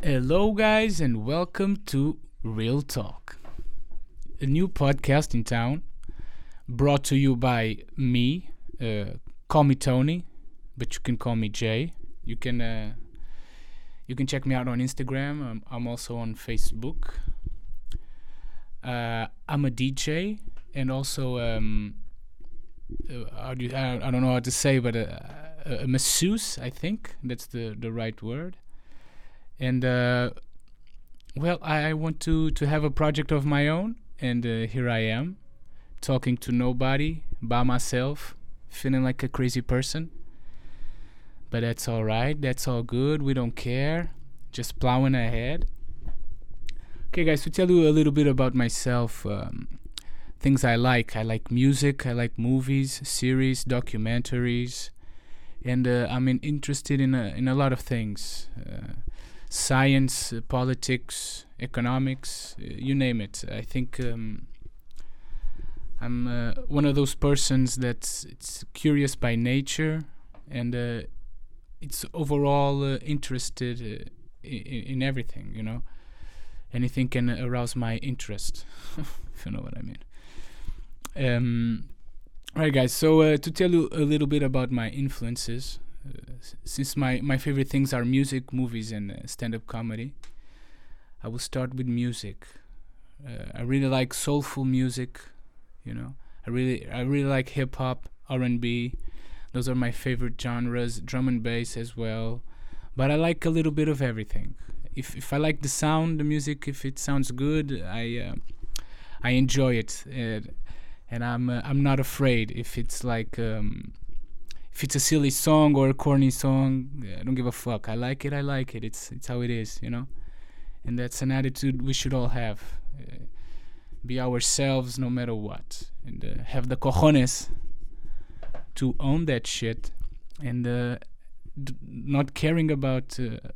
Hello, guys, and welcome to Real Talk, a new podcast in town brought to you by me. Uh, call me Tony, but you can call me Jay. You can uh, you can check me out on Instagram. I'm, I'm also on Facebook. Uh, I'm a DJ and also um, uh, I, don't know how to say, but a, a, a masseuse. I think that's the the right word. And uh, well, I, want to to have a project of my own, and uh, here I am, talking to nobody by myself, feeling like a crazy person. But that's all right. That's all good. We don't care. Just plowing ahead. Okay, guys, to tell you a little bit about myself, um, things I like. I like music. I like movies, series, documentaries, and uh, I'm in, interested in a, in a lot of things. Uh, science, uh, politics, economics, uh, you name it. I think um, I'm uh, one of those persons that's it's curious by nature and uh, it's overall uh, interested uh, in, in everything. You know, anything can arouse my interest, if you know what I mean. Um, right, guys. So to tell you a little bit about my influences, since my my favorite things are music, movies, and uh, stand-up comedy, I will start with music. Uh, I really like soulful music. You know, I really I really like hip hop, R and B. Those are my favorite genres. Drum and bass as well, but I like a little bit of everything. If if I like the sound, the music, if it sounds good, I uh, I enjoy it, uh, and I'm uh, I'm not afraid if it's like um, if it's a silly song or a corny song. I don't give a fuck. I like it. I like it. It's it's how it is, you know. And that's an attitude we should all have. Uh, be ourselves no matter what, and uh, have the cojones to own that shit, and uh, d- not caring about uh,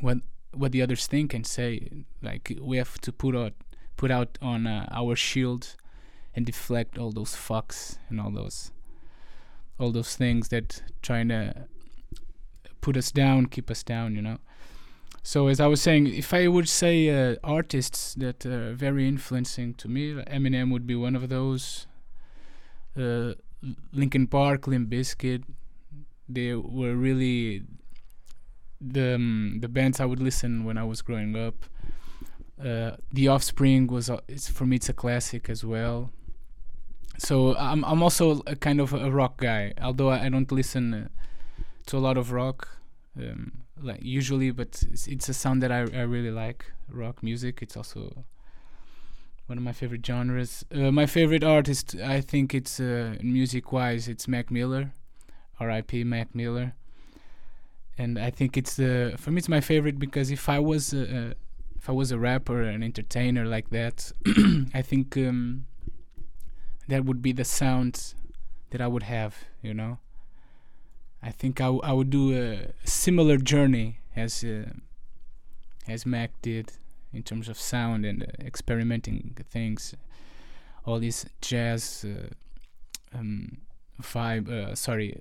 what what the others think and say. Like we have to put out put out on uh, our shield and deflect all those fucks and all those all those things that trying to put us down, keep us down, you know. So as I was saying, if I would say uh, artists that are very influencing to me, Eminem would be one of those. Uh, Linkin Park, Limp Bizkit, they were really the um, the bands I would listen when I was growing up. Uh, the Offspring was uh, for me it's a classic as well. So I'm I'm also a kind of a rock guy, although I, don't listen uh, to a lot of rock, um, like usually, but it's, it's a sound that I I really like. Rock music. It's also one of my favorite genres. Uh, my favorite artist, I think it's uh, music wise, it's Mac Miller, R.I.P. Mac Miller. And I think it's the for me it's my favorite because if I was a, if I was a rapper, an entertainer like that, I think um, that would be the sound that I would have. You know, I think I, w- I would do a similar journey as uh, as Mac did in terms of sound and uh, experimenting things. All these jazz uh, um, vibe. Uh, sorry,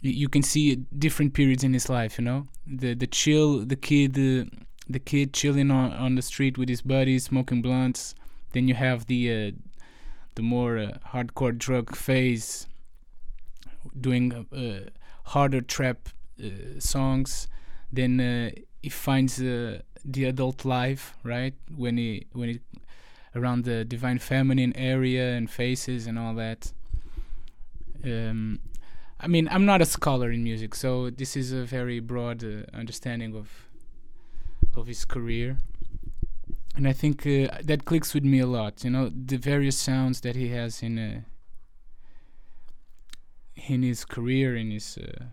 you, you can see different periods in his life. You know, the the chill, the kid, uh, the kid chilling on on the street with his buddies, smoking blunts. Then you have the uh, the more uh, hardcore drug phase, doing harder trap uh, songs. Then uh, he finds uh, the adult life, right? When he when he around the divine feminine area and faces and all that. Um, I mean, I'm not a scholar in music, so this is a very broad uh, understanding of of his career, and I think uh, that clicks with me a lot. You know, the various sounds that he has in uh, in his career, in his uh,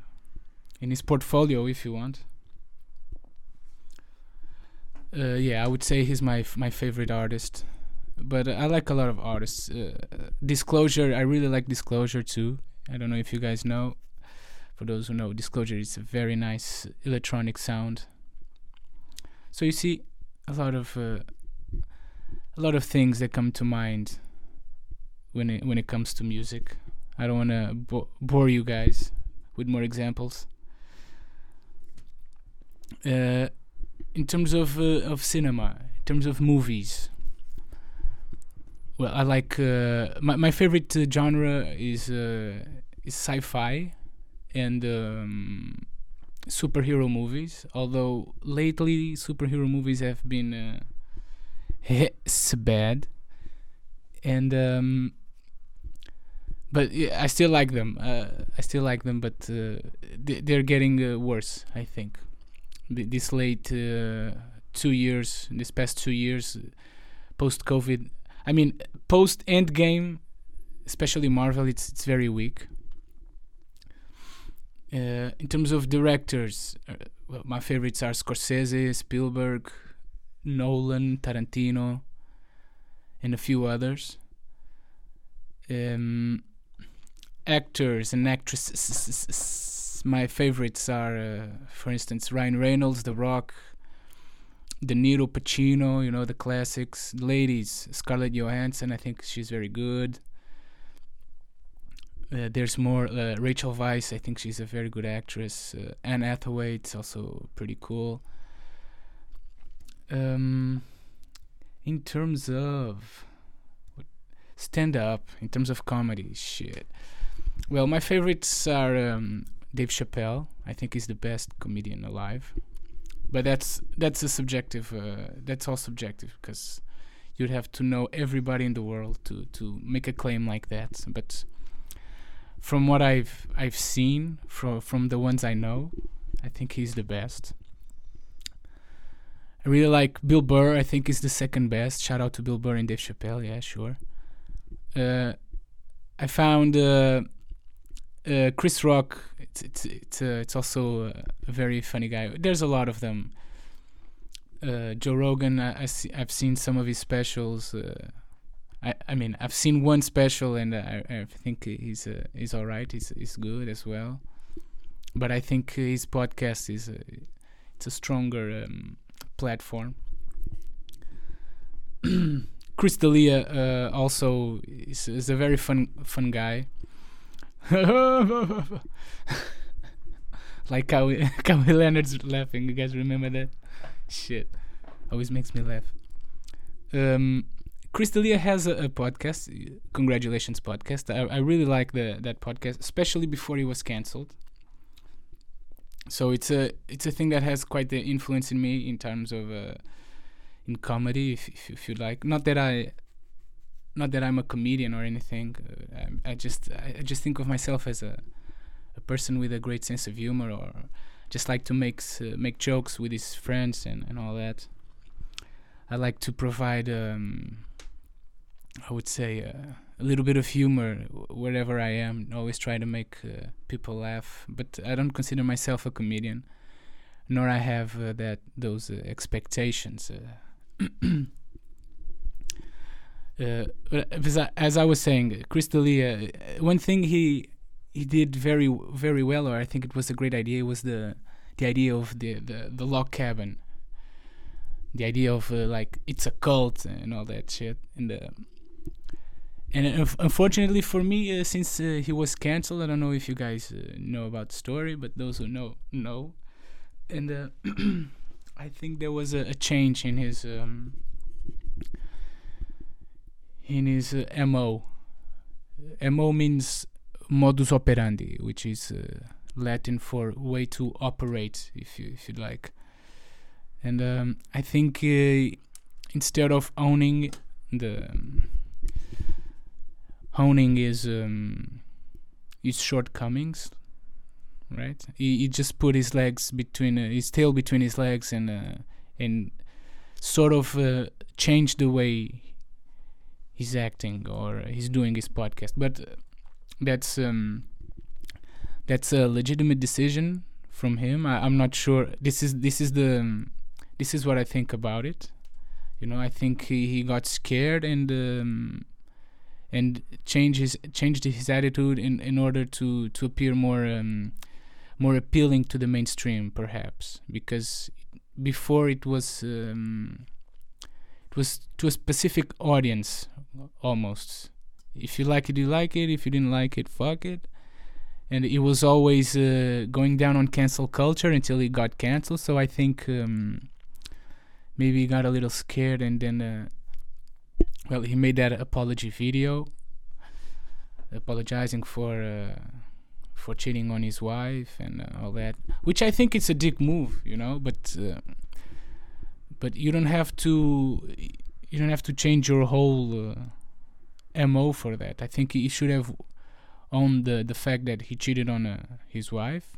in his portfolio, if you want. Uh, yeah, I would say he's my my favorite artist, but I like a lot of artists. Uh, Disclosure, I really like Disclosure too. I don't know if you guys know. For those who know, Disclosure is a very nice electronic sound. So you see a lot of uh, a lot of things that come to mind when it when it comes to music. I don't want to bo- bore you guys with more examples. Uh, in terms of uh, of cinema, in terms of movies, well, I like uh, my my favorite uh, genre is uh, is sci-fi and um, superhero movies. Although lately superhero movies have been uh, it's bad, and um, but yeah, I still like them. Uh, I still like them, but uh, th- they're getting uh, worse. I think Th- this late uh, two years, this past two years, post COVID. I mean, post Endgame, especially Marvel, it's it's very weak. Uh, in terms of directors, uh, well, my favorites are Scorsese, Spielberg, Nolan, Tarantino, and a few others. Um, actors and actresses, my favorites are, uh, for instance, Ryan Reynolds, The Rock, De Niro, Pacino, you know, the classics. Ladies, Scarlett Johansson, I think she's very good. Uh, there's more uh, Rachel Weisz. I think she's a very good actress. Uh, Anne Hathaway, it's also pretty cool. Um, in terms of stand up, in terms of comedy, shit. Well, my favorites are um, Dave Chappelle. I think he's the best comedian alive. But that's that's a subjective. Uh, that's all subjective because you'd have to know everybody in the world to to make a claim like that. But from what I've I've seen from from the ones I know, I think he's the best. I really like Bill Burr. I think he's the second best. Shout out to Bill Burr and Dave Chappelle. Yeah, sure. Uh, I found uh, uh, Chris Rock. It's it's it's, uh, it's also uh, a very funny guy. There's a lot of them. Uh, Joe Rogan. I, I see, I've seen some of his specials. I I mean I've seen one special and I I think he's he's all right. He's he's good as well. But I think his podcast is it's a stronger um, platform. Chris D'Elia uh, also is, is a very fun fun guy. like Kawhi, Kawhi Leonard's laughing. You guys remember that? Shit, always makes me laugh. Um, Chris D'Elia has a, a podcast. Congratulations, podcast. I, I really like the that podcast, especially before he was cancelled. So it's a it's a thing that has quite the influence in me in terms of uh, in comedy, if, if if you like. Not that I not that I'm a comedian or anything. Uh, I, I just I, I just think of myself as a a person with a great sense of humor, or just like to make uh, make jokes with his friends and and all that. I like to provide, um, I would say, uh, a little bit of humor wherever I am. Always try to make uh, people laugh, but I don't consider myself a comedian, nor I have uh, that those uh, expectations. Uh, as I, as I was saying, Chris D'Elia, one thing he he did very very well, or I think it was a great idea, was the the idea of the the, the log cabin. The idea of uh, like it's a cult and all that shit, and the and uh, unfortunately for me, uh, since uh, he was cancelled, I don't know if you guys uh, know about the story, but those who know know. And uh, I think there was a, a change in his um, in his uh, mo. Mo means modus operandi, which is Latin for way to operate, if you if you like. And um, I think instead of owning the um, honing his um, his shortcomings. Right, he, he just put his legs between uh, his tail between his legs and uh, and sort of uh, changed the way he's acting or he's doing his podcast. But that's um, that's a legitimate decision from him. I, I'm not sure. This is this is the um, this is what I think about it. You know, I think he, he got scared and um, and change his changed his attitude in, in order to, to appear more um, more appealing to the mainstream, perhaps because before it was um, it was to a specific audience almost. If you like it, you like it. If you didn't like it, fuck it. And it was always uh, going down on cancel culture until it got canceled. So I think um, maybe he got a little scared and then uh, well he made that apology video apologizing for uh, for cheating on his wife and uh, all that which i think it's a dick move you know but uh, but you don't have to you don't have to change your whole uh, mo for that. I think he should have owned the the fact that he cheated on uh, his wife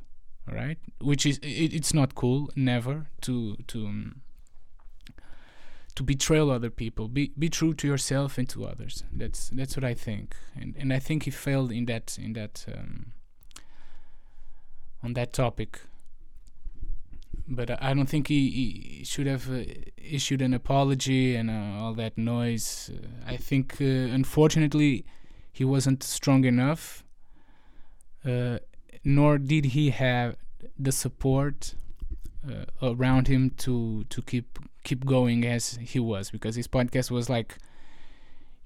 right? Which is it, it's not cool never to to um, to betrayal other people. Be be true to yourself and to others. That's that's what i think. And and i think he failed in that in that um, on that topic. But I don't think he, he should have uh, issued an apology and uh, all that noise. Uh, I think, uh, unfortunately, he wasn't strong enough, uh, nor did he have the support uh, around him to to keep keep going as he was, because his podcast was like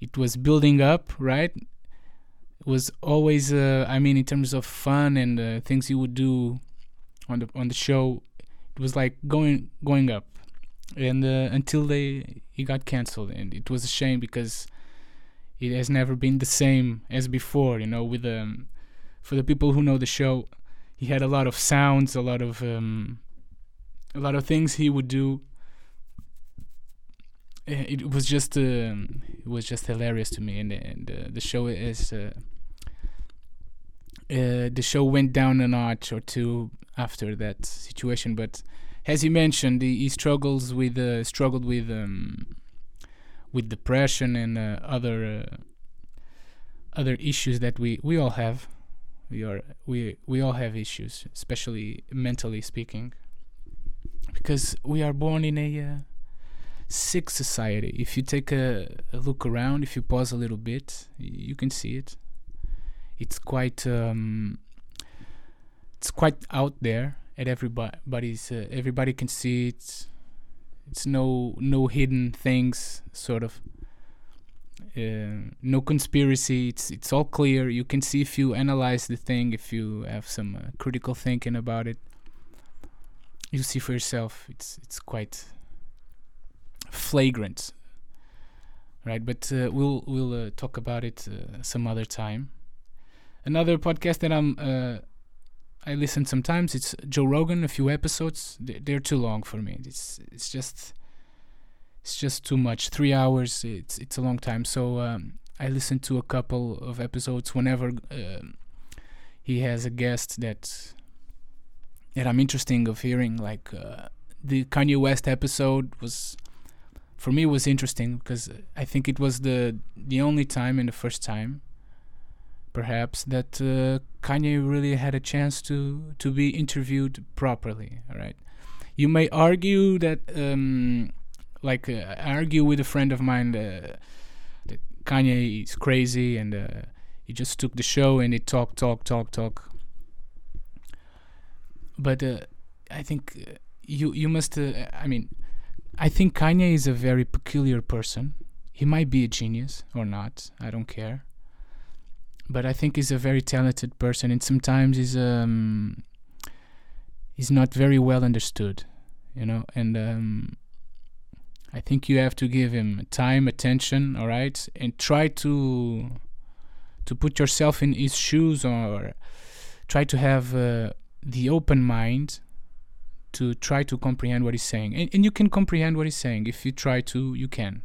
it was building up, right? It was always, I mean, in terms of fun and things he would do on the on the show it was like going going up and uh, until they he got canceled and it was a shame because it has never been the same as before you know with um for the people who know the show he had a lot of sounds a lot of um a lot of things he would do eh, it was just um, it was just hilarious to me and, and uh, the show is uh, uh, the show went down a notch or two after that situation. But as he mentioned, he, he struggles with uh, struggled with um, with depression and uh, other uh, other issues that we, we all have. We are we we all have issues, especially mentally speaking, because we are born in a uh, sick society. If you take a, a, look around, if you pause a little bit, you can see it. It's quite um, it's quite out there and everybody's uh, everybody can see it. It's no no hidden things sort of. Uh, no conspiracy. It's it's all clear. You can see if you analyze the thing if you have some uh, critical thinking about it you see for yourself it's it's quite flagrant right but uh, we'll we'll uh, talk about it uh, some other time another podcast that I'm I listen sometimes. It's Joe Rogan, a few episodes. They're too long for me. It's it's just it's just too much. Three hours. It's it's a long time. So um, I listen to a couple of episodes whenever uh, he has a guest that that I'm interesting of hearing. Like uh, the Kanye West episode was for me was interesting because I think it was the the only time and the first time perhaps that uh, Kanye really had a chance to to be interviewed properly. All right, you may argue that, um, like, uh, argue with a friend of mine uh, that Kanye is crazy and uh, he just took the show and he talk, talk, talk, talk. But uh, I think uh, you you must. I mean, I think Kanye is a very peculiar person. He might be a genius or not. I don't care but I think he's a very talented person, and sometimes he's um he's not very well understood, you know. And um, I think you have to give him time, attention, all right, and try to to put yourself in his shoes, or try to have uh, the open mind to try to comprehend what he's saying. And, and you can comprehend what he's saying if you try to. You can,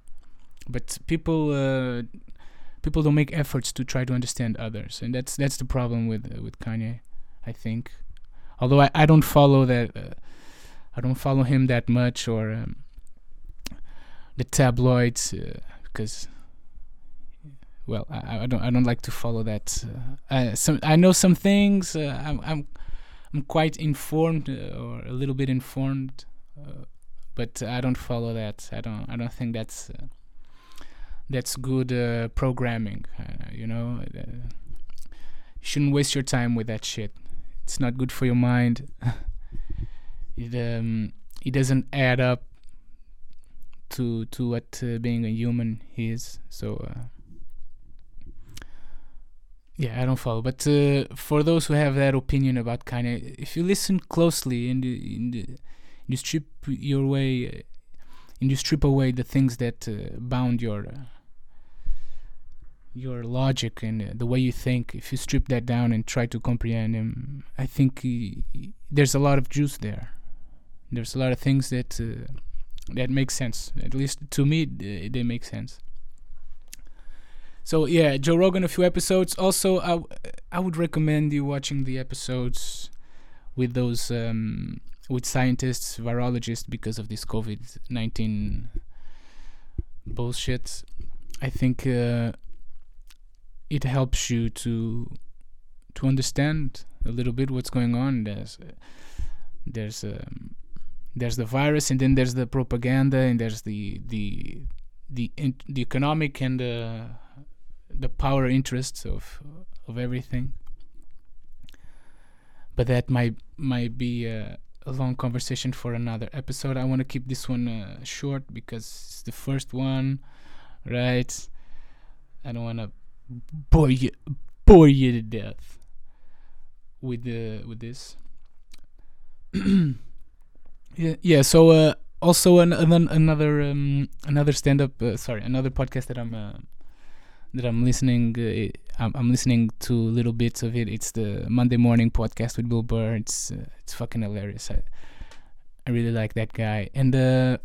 but people. Uh, people don't make efforts to try to understand others, and that's that's the problem with uh, with Kanye, I think. Although I, I don't follow that, uh, I don't follow him that much or um, the tabloids uh, because. Well, I, I don't. I don't like to follow that. Uh, I, some, I know some things. Uh, I'm, I'm quite informed uh, or a little bit informed, but I don't follow that. I don't. I don't think that's that's good uh, programming. Uh, you know, uh, you shouldn't waste your time with that shit. It's not good for your mind. it um, it doesn't add up to to what uh, being a human is. So. Uh, yeah, I don't follow. But uh, for those who have that opinion about Kanye, if you listen closely and, and you strip your way and you strip away the things that uh, bound your uh, your logic and uh, the way you think if you strip that down and try to comprehend him i think he, he- there's a lot of juice there. There's a lot of things that uh, that make sense. At least to me they make sense so yeah joe rogan a few episodes. Also i, I would recommend you watching the episodes with those um, with scientists virologists because of this covid-19 bullshit. I think uh, it helps you to to understand a little bit what's going on. There's uh, there's um, there's the virus and then there's the propaganda and there's the the the the economic and the the power interests of of everything. But that might might be a, a long conversation for another episode. I want to keep this one uh, short because it's the first one right? I don't want to bore you bore you to death with the with this. Yeah yeah so uh also an, an, another um, another stand up uh, sorry another podcast that i'm uh, that i'm listening uh, I'm, listening to little bits of it. It's the monday morning podcast with bill burr. It's uh, it's fucking hilarious. I i really like that guy. And uh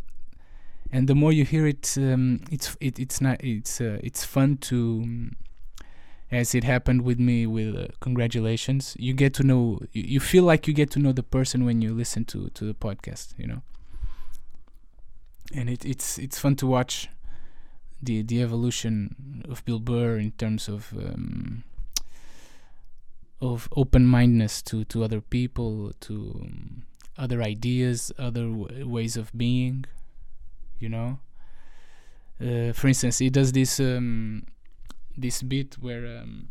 and the more you hear it um it's it, it's not it's uh, it's fun to um, as it happened with me with uh, congratulations. You get to know you, you feel like you get to know the person when you listen to to the podcast you know? And it, it's it's fun to watch the the evolution of Bill Burr in terms of um, of open mindedness to to other people to um, other ideas other w- ways of being you know? Uh, for instance he does this um, this bit where um,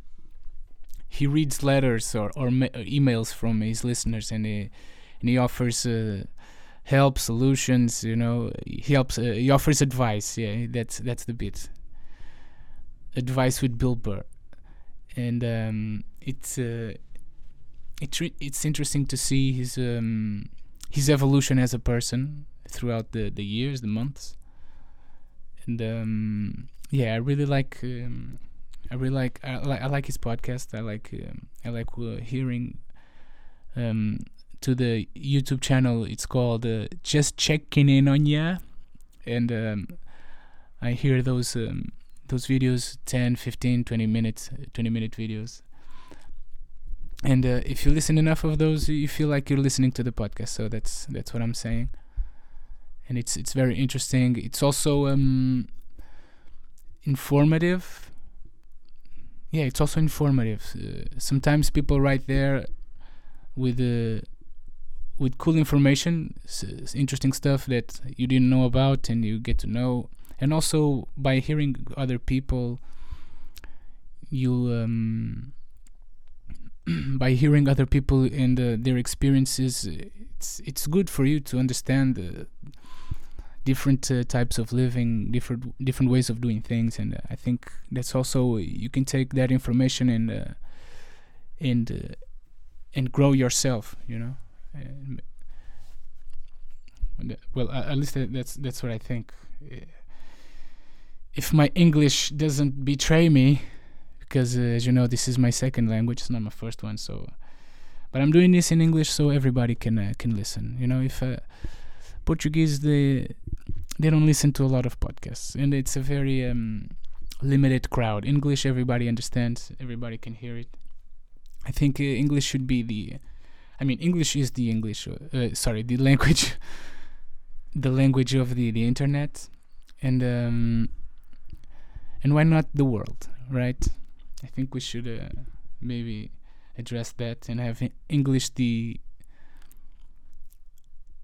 he reads letters or, or ma- emails from his listeners and he and he offers uh, help solutions you know he helps uh, he offers advice. Yeah that's that's the bit. Advice with Bill Burr. And um, it's uh, it's re- it's interesting to see his um, his evolution as a person throughout the the years the months. And um, yeah I really like um, I really like I like I like his podcast. I like um, I like uh, hearing um, to the YouTube channel. It's called uh, Just Checking In on Ya, and um, I hear those um, those videos 10, 15, 20 minutes, uh, 20 minute videos. And uh, if you listen enough of those, you feel like you're listening to the podcast. So that's that's what I'm saying. And it's it's very interesting. It's also um, informative. Yeah, it's also informative. Uh, sometimes people write there with uh, with cool information, interesting stuff that you didn't know about, and you get to know. And also by hearing other people, you um, by hearing other people and uh, their experiences, it's it's good for you to understand the different uh, types of living, different different ways of doing things, and uh, I think that's also you can take that information and uh, and uh, and grow yourself, you know. Uh, well, at least that's that's what I think. If my English doesn't betray me, because uh, as you know, this is my second language, it's not my first one, so. But I'm doing this in English so everybody can uh, can listen. You know, if uh, Portuguese they they don't listen to a lot of podcasts, and it's a very um, limited crowd. English everybody understands, everybody can hear it. I think uh, English should be the I mean, English is the English. Uh, sorry, the language, the language of the the internet, and um, and why not the world, right? I think we should uh, maybe address that and have English the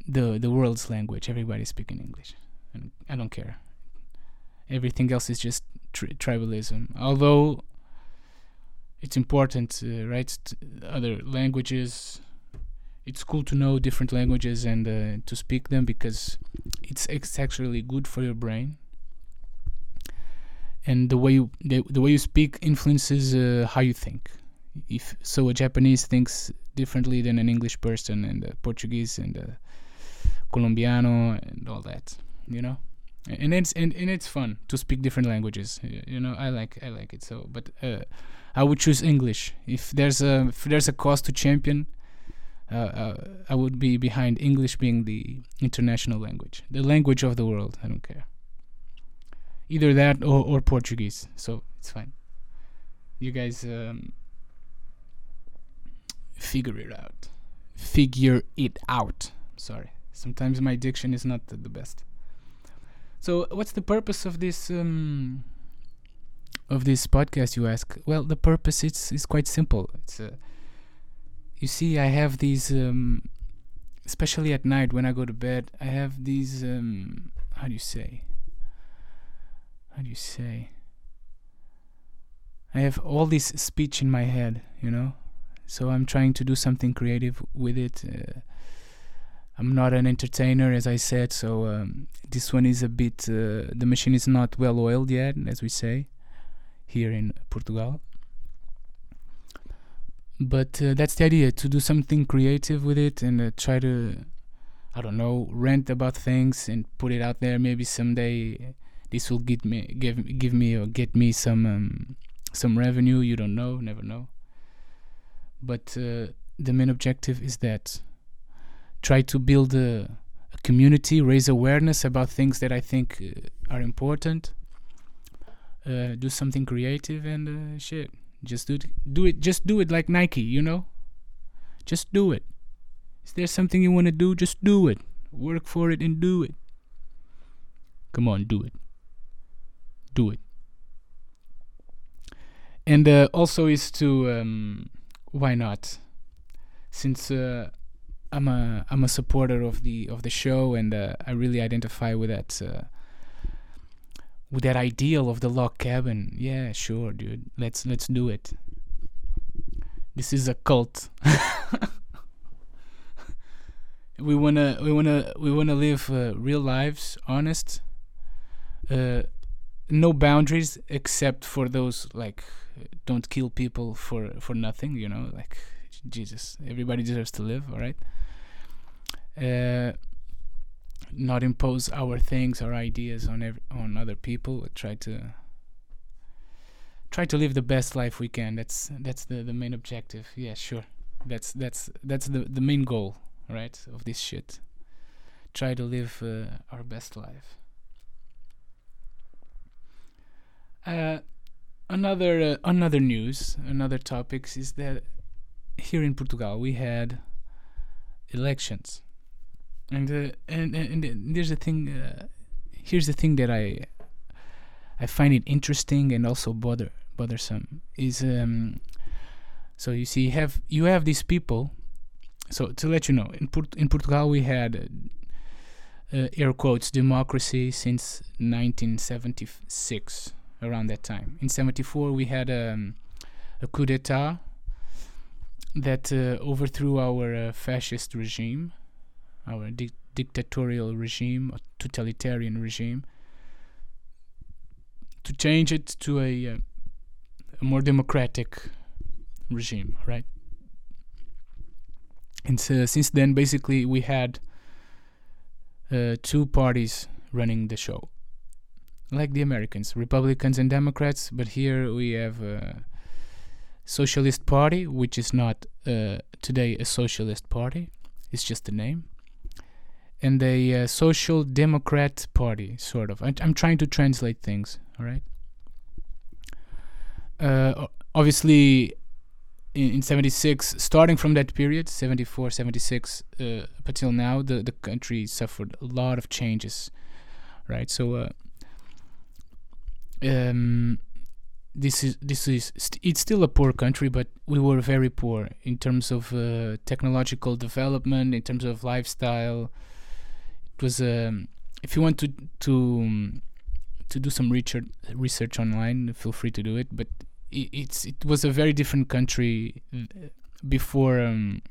the the world's language. Everybody speaking English, and I don't care. Everything else is just tri- tribalism. Although it's important, uh, right? other languages it's cool to know different languages and uh, to speak them because it's, actually good for your brain and the way you the, the way you speak influences uh, how you think if so a japanese thinks differently than an english person and a portuguese and a colombiano and all that you know and it's and, and it's fun to speak different languages. You know, I like I like it. So, but uh, I would choose English if there's a if there's a cause to champion. Uh, uh, I would be behind English being the international language, the language of the world. I don't care. Either that or, or Portuguese. So it's fine. You guys um, figure it out. Figure it out. Sorry. Sometimes my diction is not the, best. So, what's the purpose of this um, of this podcast? You ask. Well, the purpose is is quite simple. It's uh, you see, I have these, um, especially at night when I go to bed. I have these. Um, how do you say? How do you say? I have all this speech in my head, you know. So I'm trying to do something creative with it. Uh, I'm not an entertainer, as I said, so um, this one is a bit. Uh, the machine is not well oiled yet, as we say here in Portugal. But uh, that's the idea to do something creative with it and uh, try to, I don't know, rant about things and put it out there. Maybe someday this will get me, give, give me or get me some, um, some revenue. You don't know, never know. But uh, the main objective is that try to build a, a community, raise awareness about things that I think uh, are important. Uh, do something creative and uh, shit. Just do it. Do it. Just do it like Nike. You know. Just do it. Is there something you want to do? Just do it. Work for it and do it. Come on, do it. Do it. And uh, also is to um, why not? Since uh, I'm a I'm a supporter of the of the show, and uh, I really identify with that uh, with that ideal of the log cabin. Yeah, sure, dude. Let's let's do it. This is a cult. we wanna we wanna we wanna live uh, real lives, honest. Uh, no boundaries except for those like don't kill people for for nothing. You know, like Jesus. Everybody deserves to live. All right. Uh, not impose our things, our ideas on ev- on other people. Try to try to live the best life we can. That's that's the the main objective. Yeah, sure. That's that's that's the the main goal, right? Of this shit. Try to live uh, our best life. Uh, another uh, another news, another topics is that here in Portugal we had elections and uh, and, and and there's a thing uh, here's the thing that i i find it interesting and also bother bothersome is um so you see you have you have these people so to let you know in Port- in portugal we had uh, uh, air quotes democracy since 1976 around that time. In 74 we had um, a coup d'etat that uh, overthrew our uh, fascist regime our di- dictatorial regime, a totalitarian regime, to change it to a, uh, a more democratic regime, right? And so since then, basically, we had uh, two parties running the show, like the Americans, Republicans and Democrats. But here we have a Socialist Party, which is not uh, today a socialist party; it's just a name and the uh, social democrat party sort of. I, i'm trying to translate things all right? Uh, obviously in, in 76 starting from that period 74 76 uh, up until now the, the country suffered a lot of changes right? So uh, um, this is this is st- it's still a poor country but we were very poor in terms of uh, technological development in terms of lifestyle it was um, if you want to to um, to do some research research online feel free to do it but it, it's it was a very different country uh, before um,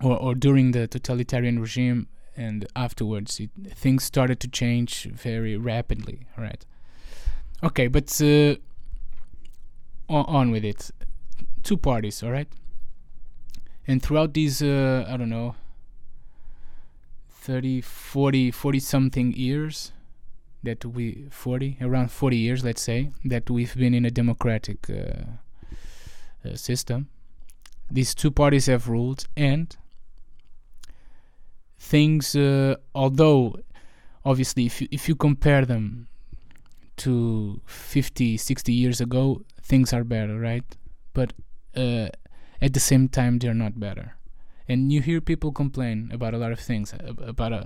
or or during the totalitarian regime and afterwards. It, things started to change very rapidly right? Okay but uh, on, on with it. Two parties all right? And throughout these uh, i don't know 30 40 40 something years that we 40 around 40 years let's say that we've been in a democratic uh, uh, system. These two parties have ruled and things uh, although obviously if you, if you compare them to 50 60 years ago things are better right? But uh, at the same time they're not better and you hear people complain about a lot of things about uh,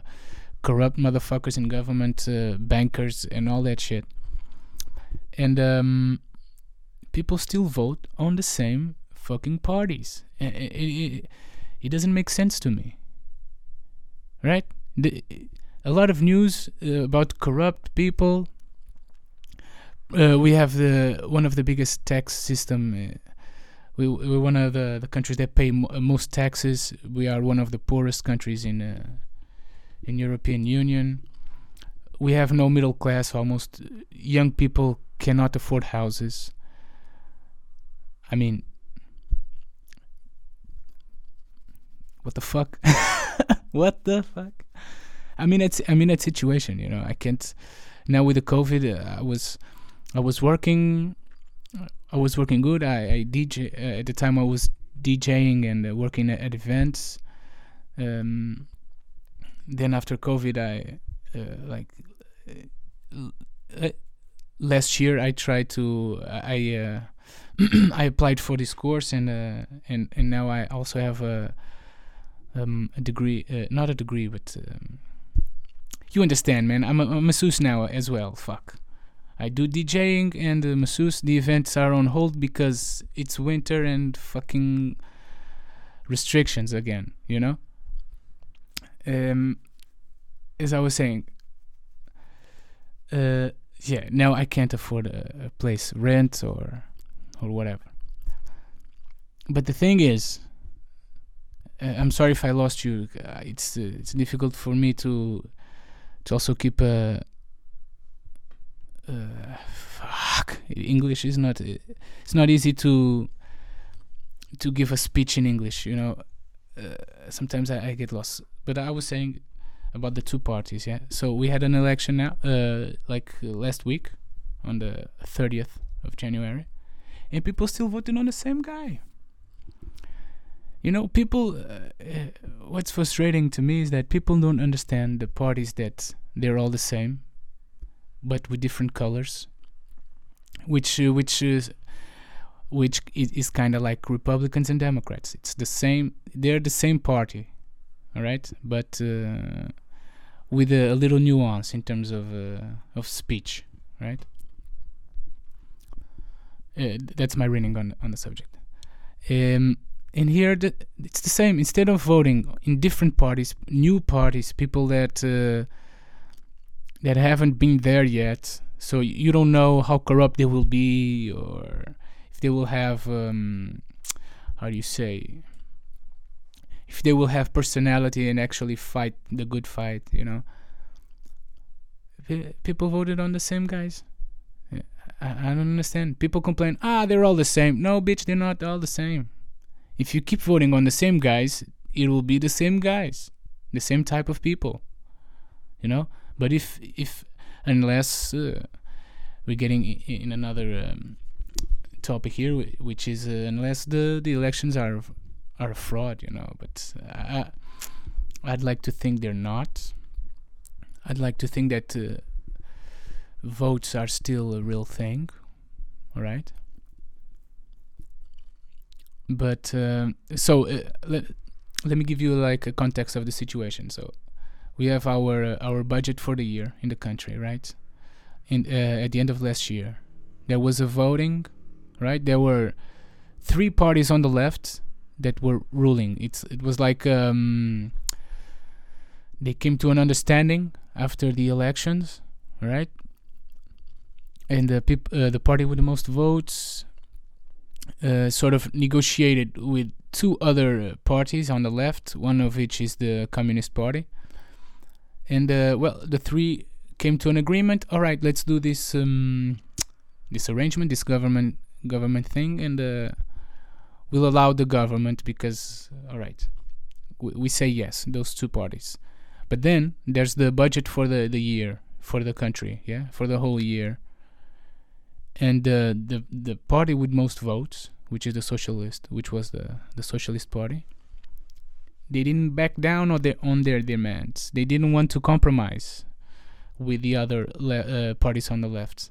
corrupt motherfuckers in government uh, bankers and all that shit. And um, people still vote on the same fucking parties. It, it, it doesn't make sense to me. Right? The, a lot of news uh, about corrupt people. Uh, we have the one of the biggest tax system uh, we, we're one of the, the countries that pay mo- most taxes. We are one of the poorest countries in uh, in European Union. We have no middle class. Almost young people cannot afford houses. I mean what the fuck? What the fuck? I mean it's I mean that situation you know. I can't now with the covid uh, I was I was working I was working good. I, I DJ uh, at the time I was DJing and uh, working at, at events. Um, then after covid I uh, like uh, last year I tried to I uh, I applied for this course and uh, and and now I also have a um, a degree uh, not a degree but um, you understand man. I'm a, a masseuse now as well. Fuck I do DJing and uh, masseuse. The events are on hold because it's winter and fucking restrictions again you know? Um as I was saying uh yeah now I can't afford a, a place rent or or whatever. But the thing is uh, I'm sorry if I lost you. Uh, it's uh, it's difficult for me to to also keep a uh, fuck. English is not it's not easy to to give a speech in English you know? Uh, sometimes I, I get lost. But I was saying about the two parties yeah? So we had an election now uh, like uh, last week on the 30th of January and people still voting on the same guy. You know people uh, what's frustrating to me is that people don't understand the parties that they're all the same but with different colors which uh, which is which is, kind of like republicans and democrats. It's the same they're the same party all right but uh, with a, a, little nuance in terms of uh, of speech right? Uh, that's my reading on on the subject. Um, and here the, it's the same. Instead of voting in different parties new parties people that uh, that haven't been there yet. So you don't know how corrupt they will be or if they will have um, how do you say if they will have personality and actually fight the good fight you know? People voted on the same guys? I, I don't understand. People complain ah they're all the same. No bitch they're not all the same. If you keep voting on the same guys it will be the same guys the same type of people you know but if if unless uh, we're getting in another um, topic here, which is uh, unless the the elections are are a fraud, you know. But I, I'd like to think they're not. I'd like to think that uh, votes are still a real thing. All right. But uh, so uh, let let me give you like a context of the situation. So we have our uh, our budget for the year in the country, right? In uh, at the end of last year, there was a voting, right? There were three parties on the left that were ruling. It's it was like um, they came to an understanding after the elections, right? And the peop- uh, the party with the most votes uh, sort of negotiated with two other parties on the left, one of which is the Communist Party and uh, well the three came to an agreement all right let's do this um, this arrangement this government government thing and uh, we'll allow the government because all right we, we say yes those two parties but then there's the budget for the, the year for the country, yeah, for the whole year. And uh, the the party with most votes, which is the socialist, which was the the socialist party, they didn't back down on their on their demands. They didn't want to compromise with the other le- uh, parties on the left,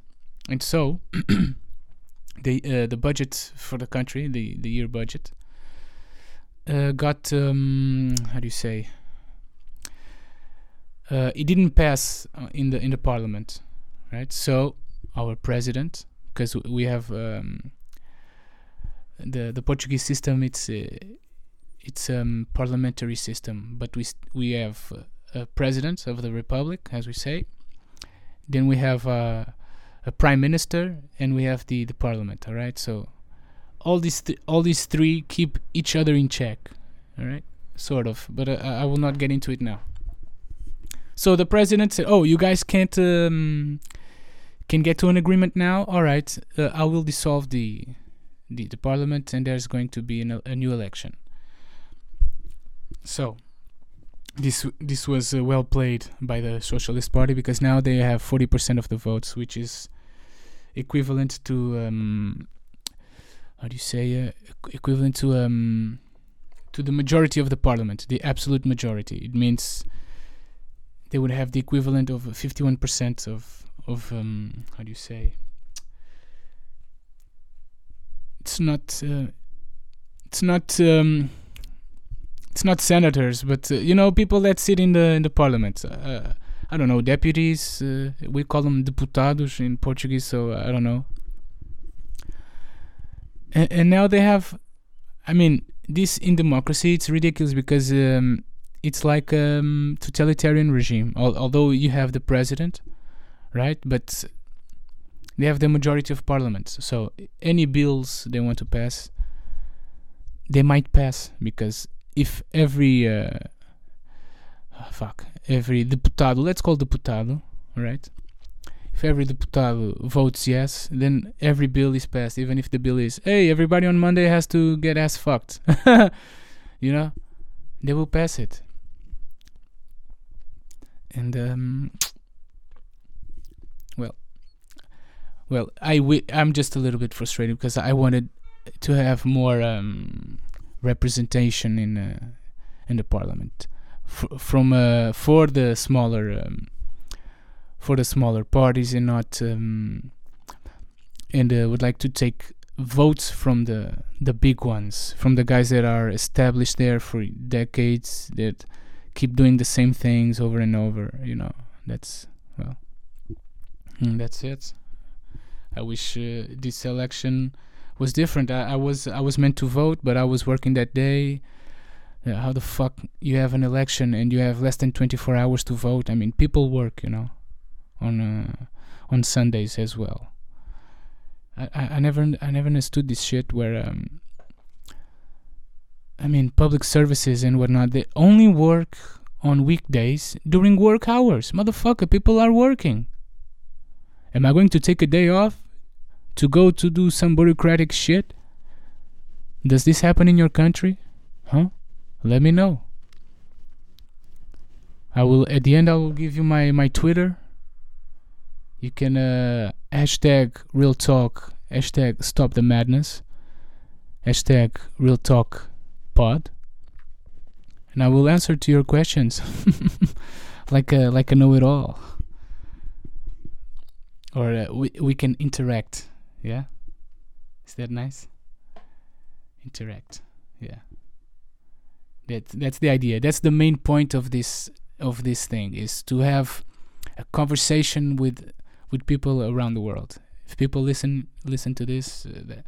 and so the uh, the budget for the country, the the year budget, uh, got um, how do you say? Uh, it didn't pass uh, in the in the parliament, right? So our president, because we have um, the the Portuguese system, it's uh, it's a um, parliamentary system, but we st- we have a president of the republic, as we say. Then we have a prime minister, and we have the the parliament. All right, so all these th- all these three keep each other in check. All right, sort of, but uh, I will not get into it now. So the president said, "Oh, you guys can't um, can get to an agreement now. All right, uh, I will dissolve the, the the parliament, and there's going to be an, a new election." So this this was uh, well played by the Socialist Party because now they have 40% of the votes, which is equivalent to um, how do you say uh, equivalent to um, to the majority of the parliament, the absolute majority. It means they would have the equivalent of 51% of of um, how do you say? It's not. Uh, it's not. It's not senators, but uh, you know people that sit in the in the parliament. Uh, I don't know deputies. Uh, we call them deputados in Portuguese, so I don't know. And, and, now they have. I mean, this in democracy, it's ridiculous because um, it's like a um, totalitarian regime. Al- although you have the president, right? But they have the majority of parliament. So any bills they want to pass, they might pass because if every uh, oh, fuck every deputado, let's call deputado, right? If every deputado votes yes, then every bill is passed, even if the bill is, hey, everybody on Monday has to get ass fucked. you know, they will pass it. And um, well, well, I'm just a little bit frustrated because I wanted to have more um, representation in uh, in the parliament. F- from uh, for the smaller um, for the smaller parties and not um, and uh, would like to take votes from the the big ones from the guys that are established there for decades that keep doing the same things over and over you know that's well mm, that's it. I wish uh, this election was different. I, I, was I was meant to vote, but I was working that day. How the fuck you have an election and you have less than 24 hours to vote? I mean, people work, you know, on uh, on Sundays as well. I, I, I never I never understood this shit where um, I mean public services and whatnot they only work on weekdays during work hours. Motherfucker, people are working. Am I going to take a day off to go to do some bureaucratic shit? Does this happen in your country? Huh? Let me know. I will at the end I will give you my my Twitter. You can uh, hashtag real talk hashtag stop the madness hashtag real talk pod and I will answer to your questions like a like a know it all or uh, we we can interact yeah? Is that nice? Interact. Yeah. That that's the idea. That's the main point of this of this thing is to have a conversation with with people around the world. If people listen listen to this, uh, that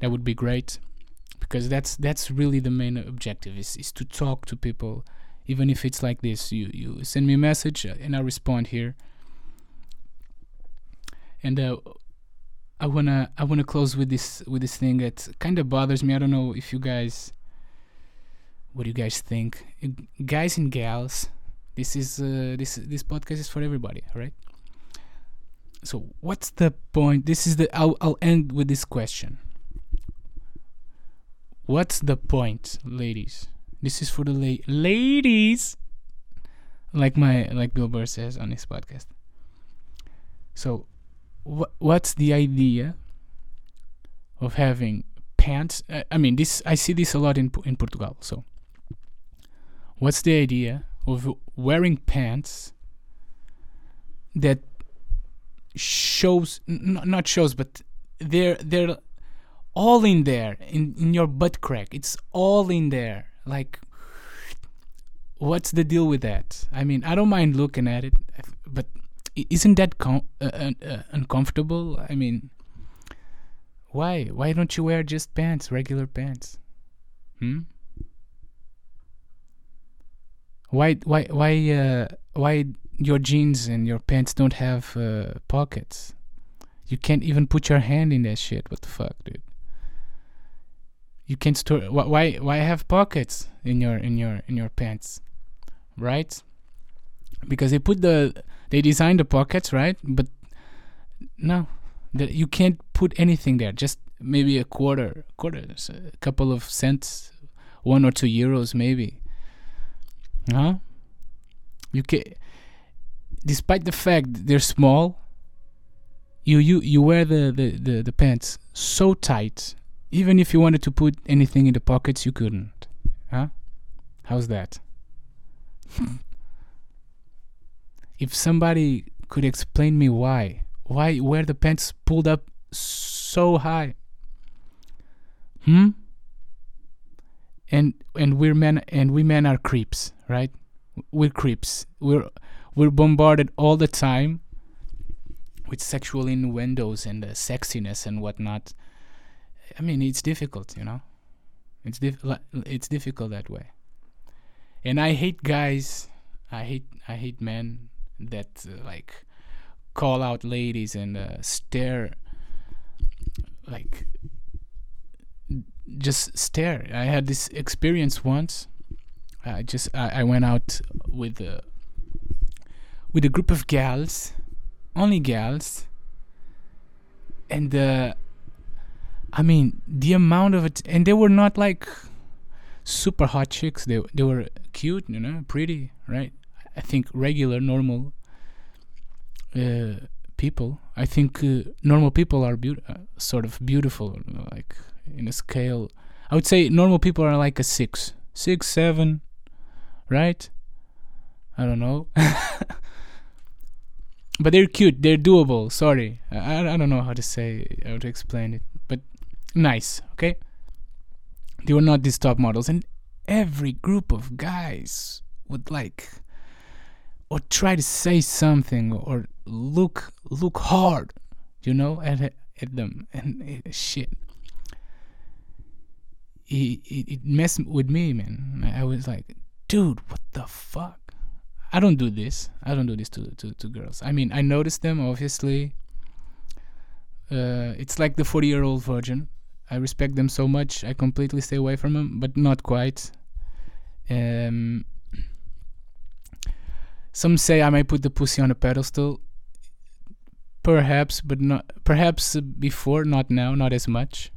that would be great because that's that's really the main objective is is to talk to people even if it's like this you you send me a message uh, and I respond here and uh, I wanna I wanna close with this with this thing that kind of bothers me. I don't know if you guys, what do you guys think, guys and gals? This is uh, this this podcast is for everybody, right? So what's the point? This is the I'll I'll end with this question. What's the point, ladies? This is for the la- ladies. Like my like Bill Burr says on his podcast. So, wh- what's the idea of having pants? Uh, I mean, this I see this a lot in in Portugal. So, what's the idea of wearing pants that shows n- not shows, but they're they're all in there in in your butt crack. It's all in there. Like, what's the deal with that? I mean, I don't mind looking at it, but i- isn't that com- uh, uh, uh, uncomfortable? I mean, why? Why don't you wear just pants, regular pants? Hmm. Why? Why? Why? Uh, why your jeans and your pants don't have uh, pockets? You can't even put your hand in that shit. What the fuck, dude? You can't store. wh- Why? Why have pockets in your in your in your pants? Right? Because they put the they designed the pockets, right? But no, you can't put anything there. Just maybe a quarter, quarter, a couple of cents, one or two euros, maybe. Huh? You can, despite the fact they're small. You you you wear the the the, the pants so tight. Even if you wanted to put anything in the pockets, you couldn't. Huh? How's that? if somebody could explain me why, why wear the pants pulled up so high? Hmm? And and we're men and we men are creeps, right? We're creeps. We're we're bombarded all the time with sexual innuendos and uh, sexiness and whatnot. I mean, it's difficult, you know. It's dif- it's difficult that way. And I hate guys. I hate I hate men that uh, like call out ladies and uh, stare like just stare. I had this experience once. I just I, I went out with a with a group of gals, only gals, and uh, I mean the amount of it, and they were not like super hot chicks. They they were cute, you know, pretty, right? I think regular, normal uh, people. I think uh, normal people are beau- uh, sort of beautiful, like in a scale. I would say normal people are like a six, six, seven, right? I don't know. but they're cute. They're doable. Sorry, I, I don't know how to say how to explain it, but nice. Okay. They were not these top models, and every group of guys would like or try to say something or look look hard, you know, at at them and it, shit. It, it, messed with me, man. I was like, dude, what the fuck? I don't do this. I don't do this to to, to girls. I mean, I notice them obviously. Uh, it's like the forty-year-old virgin. I respect them so much. I completely stay away from them, but not quite. Um, some say I may put the pussy on a pedestal. Perhaps, but not. Perhaps before, not now, not as much.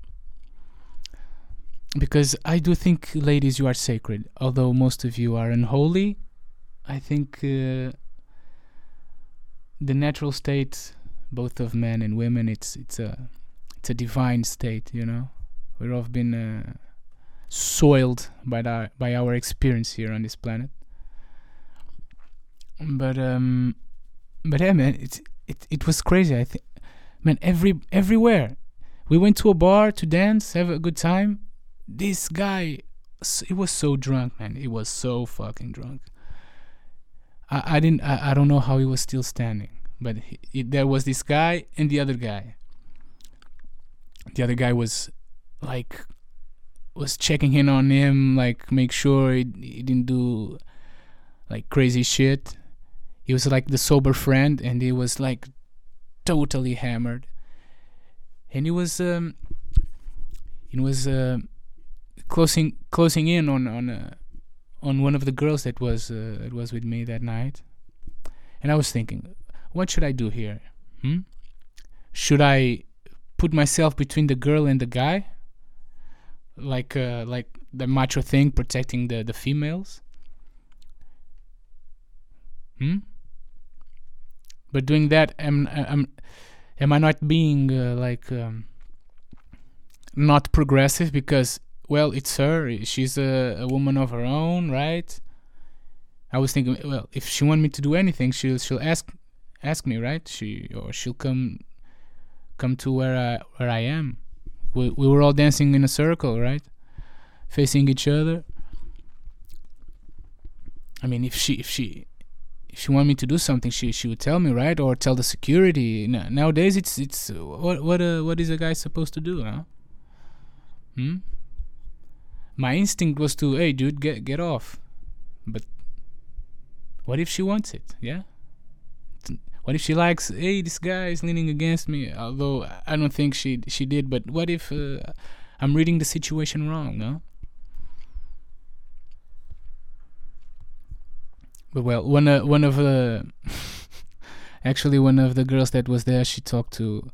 Because I do think, ladies, you are sacred. Although most of you are unholy, I think uh, the natural state, both of men and women, it's it's a it's a divine state. You know, we've all been uh, soiled by our by our experience here on this planet. But um, but yeah, man, it's it it was crazy. I think, man, every everywhere, we went to a bar to dance, have a good time. This guy, he was so drunk, man. He was so fucking drunk. I I didn't I, I don't know how he was still standing, but he, he, there was this guy and the other guy. The other guy was like was checking in on him, like make sure he, he didn't do like crazy shit. He was like the sober friend, and he was like totally hammered. And he was um, was uh, closing closing in on on uh, on one of the girls that was uh, that was with me that night. And I was thinking, what should I do here? Hmm? Should I put myself between the girl and the guy? Like uh, like the macho thing protecting the, the females? Hmm? But doing that am am am I not being uh, like um, not progressive because well it's her she's a, a woman of her own right? I was thinking well if she want me to do anything she'll she'll ask ask me right? She or she'll come come to where I where I am. We, we were all dancing in a circle right? Facing each other. I mean if she if she she want me to do something, she she would tell me, right, or tell the security. nowadays, it's it's what what uh, what is a guy supposed to do, huh? Hmm. My instinct was to, hey, dude, get get off, but what if she wants it? Yeah. What if she likes? Hey, this guy is leaning against me. Although I don't think she she did. But what if uh, I'm reading the situation wrong? No. But well, one uh, one of the actually one of the girls that was there, she talked to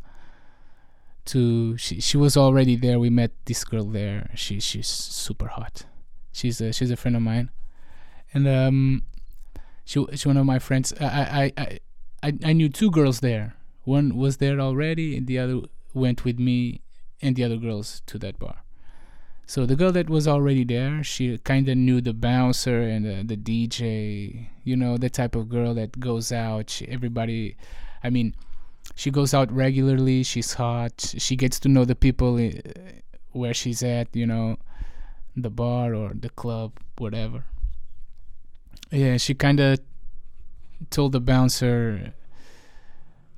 to she she was already there. We met this girl there. She she's super hot. She's a she's a friend of mine, and um, she she's one of my friends. I I I, I knew two girls there. One was there already, and the other went with me and the other girls to that bar. So the girl that was already there, she kind of knew the bouncer and the, the DJ, you know, the type of girl that goes out. She, everybody, I mean, she goes out regularly. She's hot. She gets to know the people where she's at, you know, the bar or the club, whatever. Yeah, she kind of told the bouncer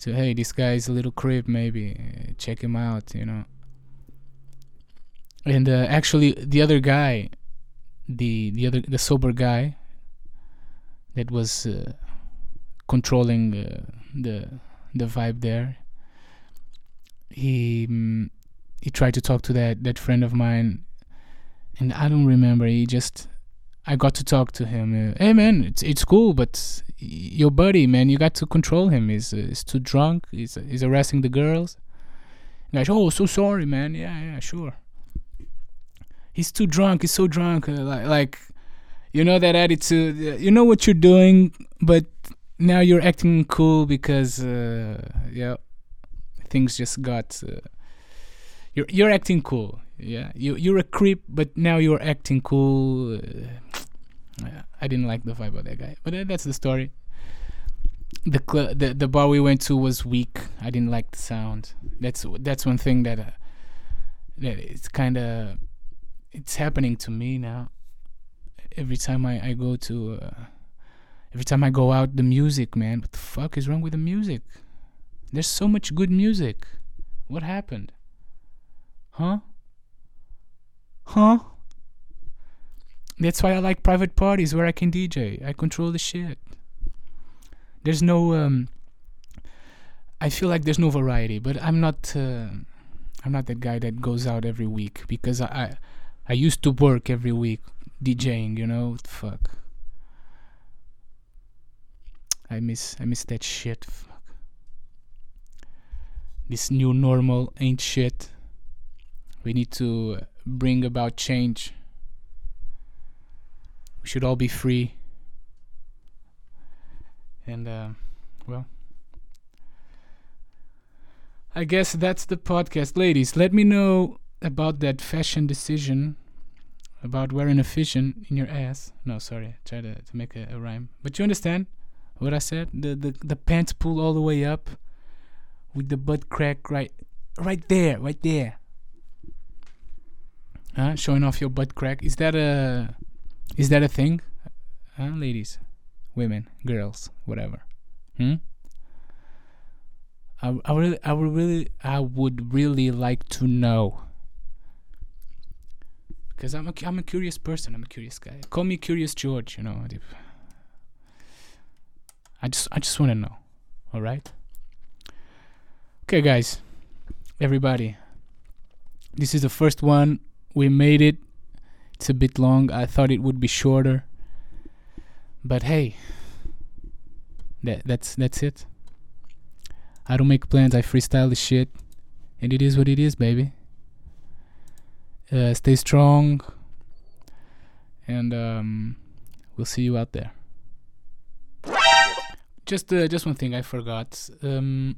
to, hey, this guy's a little creep, maybe check him out, you know and uh, actually the other guy the the other the sober guy that was uh, controlling uh, the the vibe there he um, he tried to talk to that that friend of mine. And I don't remember he just I got to talk to him uh, hey man it's it's cool but your buddy man you got to control him. He's uh, he's too drunk. He's he's harassing the girls. And I oh so sorry man. Yeah yeah sure he's too drunk. He's so drunk. Uh, like, like, you know that attitude. Uh, you know what you're doing, but now you're acting cool because, uh, yeah, things just got. Uh, you're you're acting cool. Yeah, you you're a creep, but now you're acting cool. Uh, I didn't like the vibe of that guy, but that's the story. The, cl- the the bar we went to was weak. I didn't like the sound. That's that's one thing that that it's kind of it's happening to me now. Every time I, I go to, uh, every time I go out, the music, man. What the fuck is wrong with the music? There's so much good music. What happened? Huh? Huh? That's why I like private parties where I can DJ. I control the shit. There's no um I feel like there's no variety, but I'm not uh, I'm not that guy that goes out every week because I, I I used to work every week DJing, you know. Fuck. I miss I miss that shit. Fuck. This new normal ain't shit. We need to bring about change. We should all be free. And uh, well, I guess that's the podcast, ladies. Let me know about that fashion decision about wearing a fission in your ass. No, sorry, I tried to, to make a, a, rhyme. But you understand what I said? The, the the pants pull all the way up with the butt crack right right there, right there. Huh? Showing off your butt crack. Is that a is that a thing? Huh, ladies, women, girls, whatever. Hmm? I, I really I would really I would really like to know because I'm a, I'm a curious person. I'm a curious guy. Call me Curious George. You know. I just I just want to know. All right. Okay, guys, everybody. This is the first one. We made it. It's a bit long. I thought it would be shorter. But hey, that that's that's it. I don't make plans. I freestyle the shit, and it is what it is, baby. Uh, stay strong, and um, we'll see you out there. Just uh, just one thing I forgot. Um,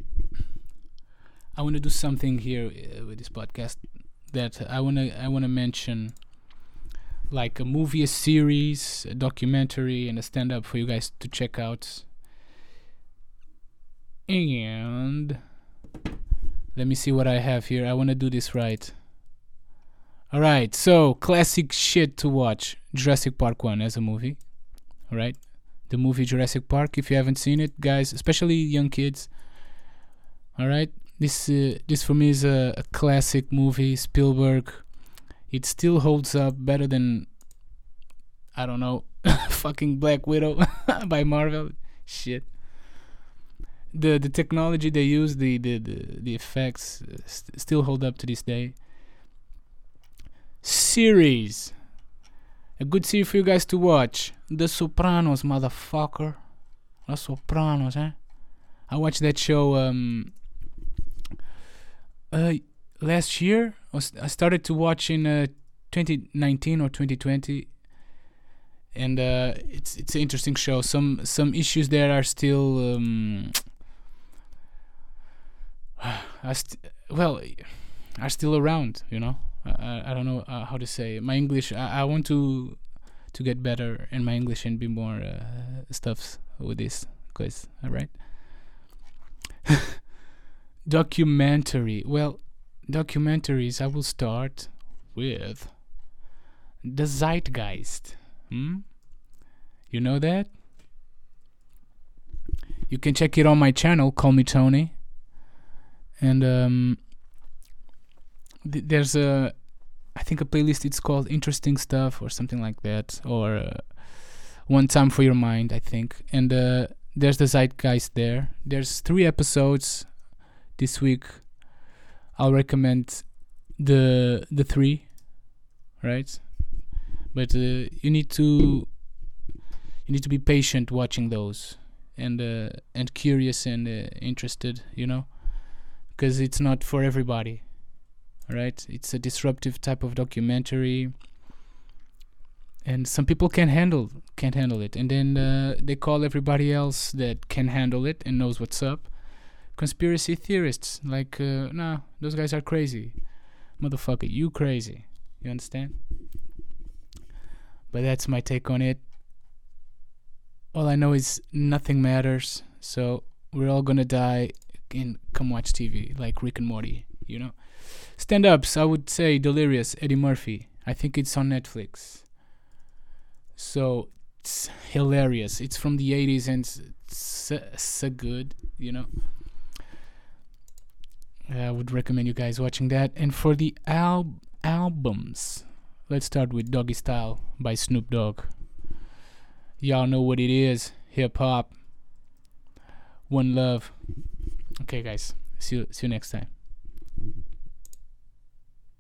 I want to do something here uh, with this podcast that I wanna I wanna mention, like a movie, a series, a documentary, and a stand up for you guys to check out. And let me see what I have here. I wanna do this right. All right, so classic shit to watch: Jurassic Park one as a movie. All right, the movie Jurassic Park. If you haven't seen it, guys, especially young kids. All right, this uh, this for me is a, a classic movie. Spielberg. It still holds up better than I don't know, fucking Black Widow by Marvel. Shit. The the technology they use, the the the, the effects, uh, st- still hold up to this day. Series. A good series for you guys to watch. The Sopranos, motherfucker. The Sopranos, eh? I watched that show um uh last year. I started to watch in uh 2019 or 2020 and uh it's it's an interesting show. Some some issues there are still um st- well are still around, you know. I, I- don't know uh, how to say my English. I, I want to to get better in my English and be more uh, stuffs with this quiz. All right. Documentary. Well, documentaries. I will start with the Zeitgeist. Hmm. You know that? You can check it on my channel. Call me Tony. And um, th- there's a I think a playlist it's called interesting stuff or something like that or uh, one time for your mind I think. And uh, there's the zeitgeist there. There's three episodes this week. I'll recommend the the three right? But uh, you need to you need to be patient watching those and uh, and curious and uh, interested you know? Because it's not for everybody right? It's a disruptive type of documentary. And some people can handle can't handle it. And then uh, they call everybody else that can handle it and knows what's up. Conspiracy theorists like uh, nah those guys are crazy. Motherfucker you crazy. You understand? But that's my take on it. All i know is nothing matters so we're all gonna die and come watch tv like rick and morty you know Stand ups, I would say Delirious, Eddie Murphy. I think it's on Netflix. So it's hilarious. It's from the 80s and it's so, good, you know. I would recommend you guys watching that. And for the al- albums, let's start with Doggy Style by Snoop Dogg. Y'all know what it is hip hop. One love. Okay, guys. See you, see you next time.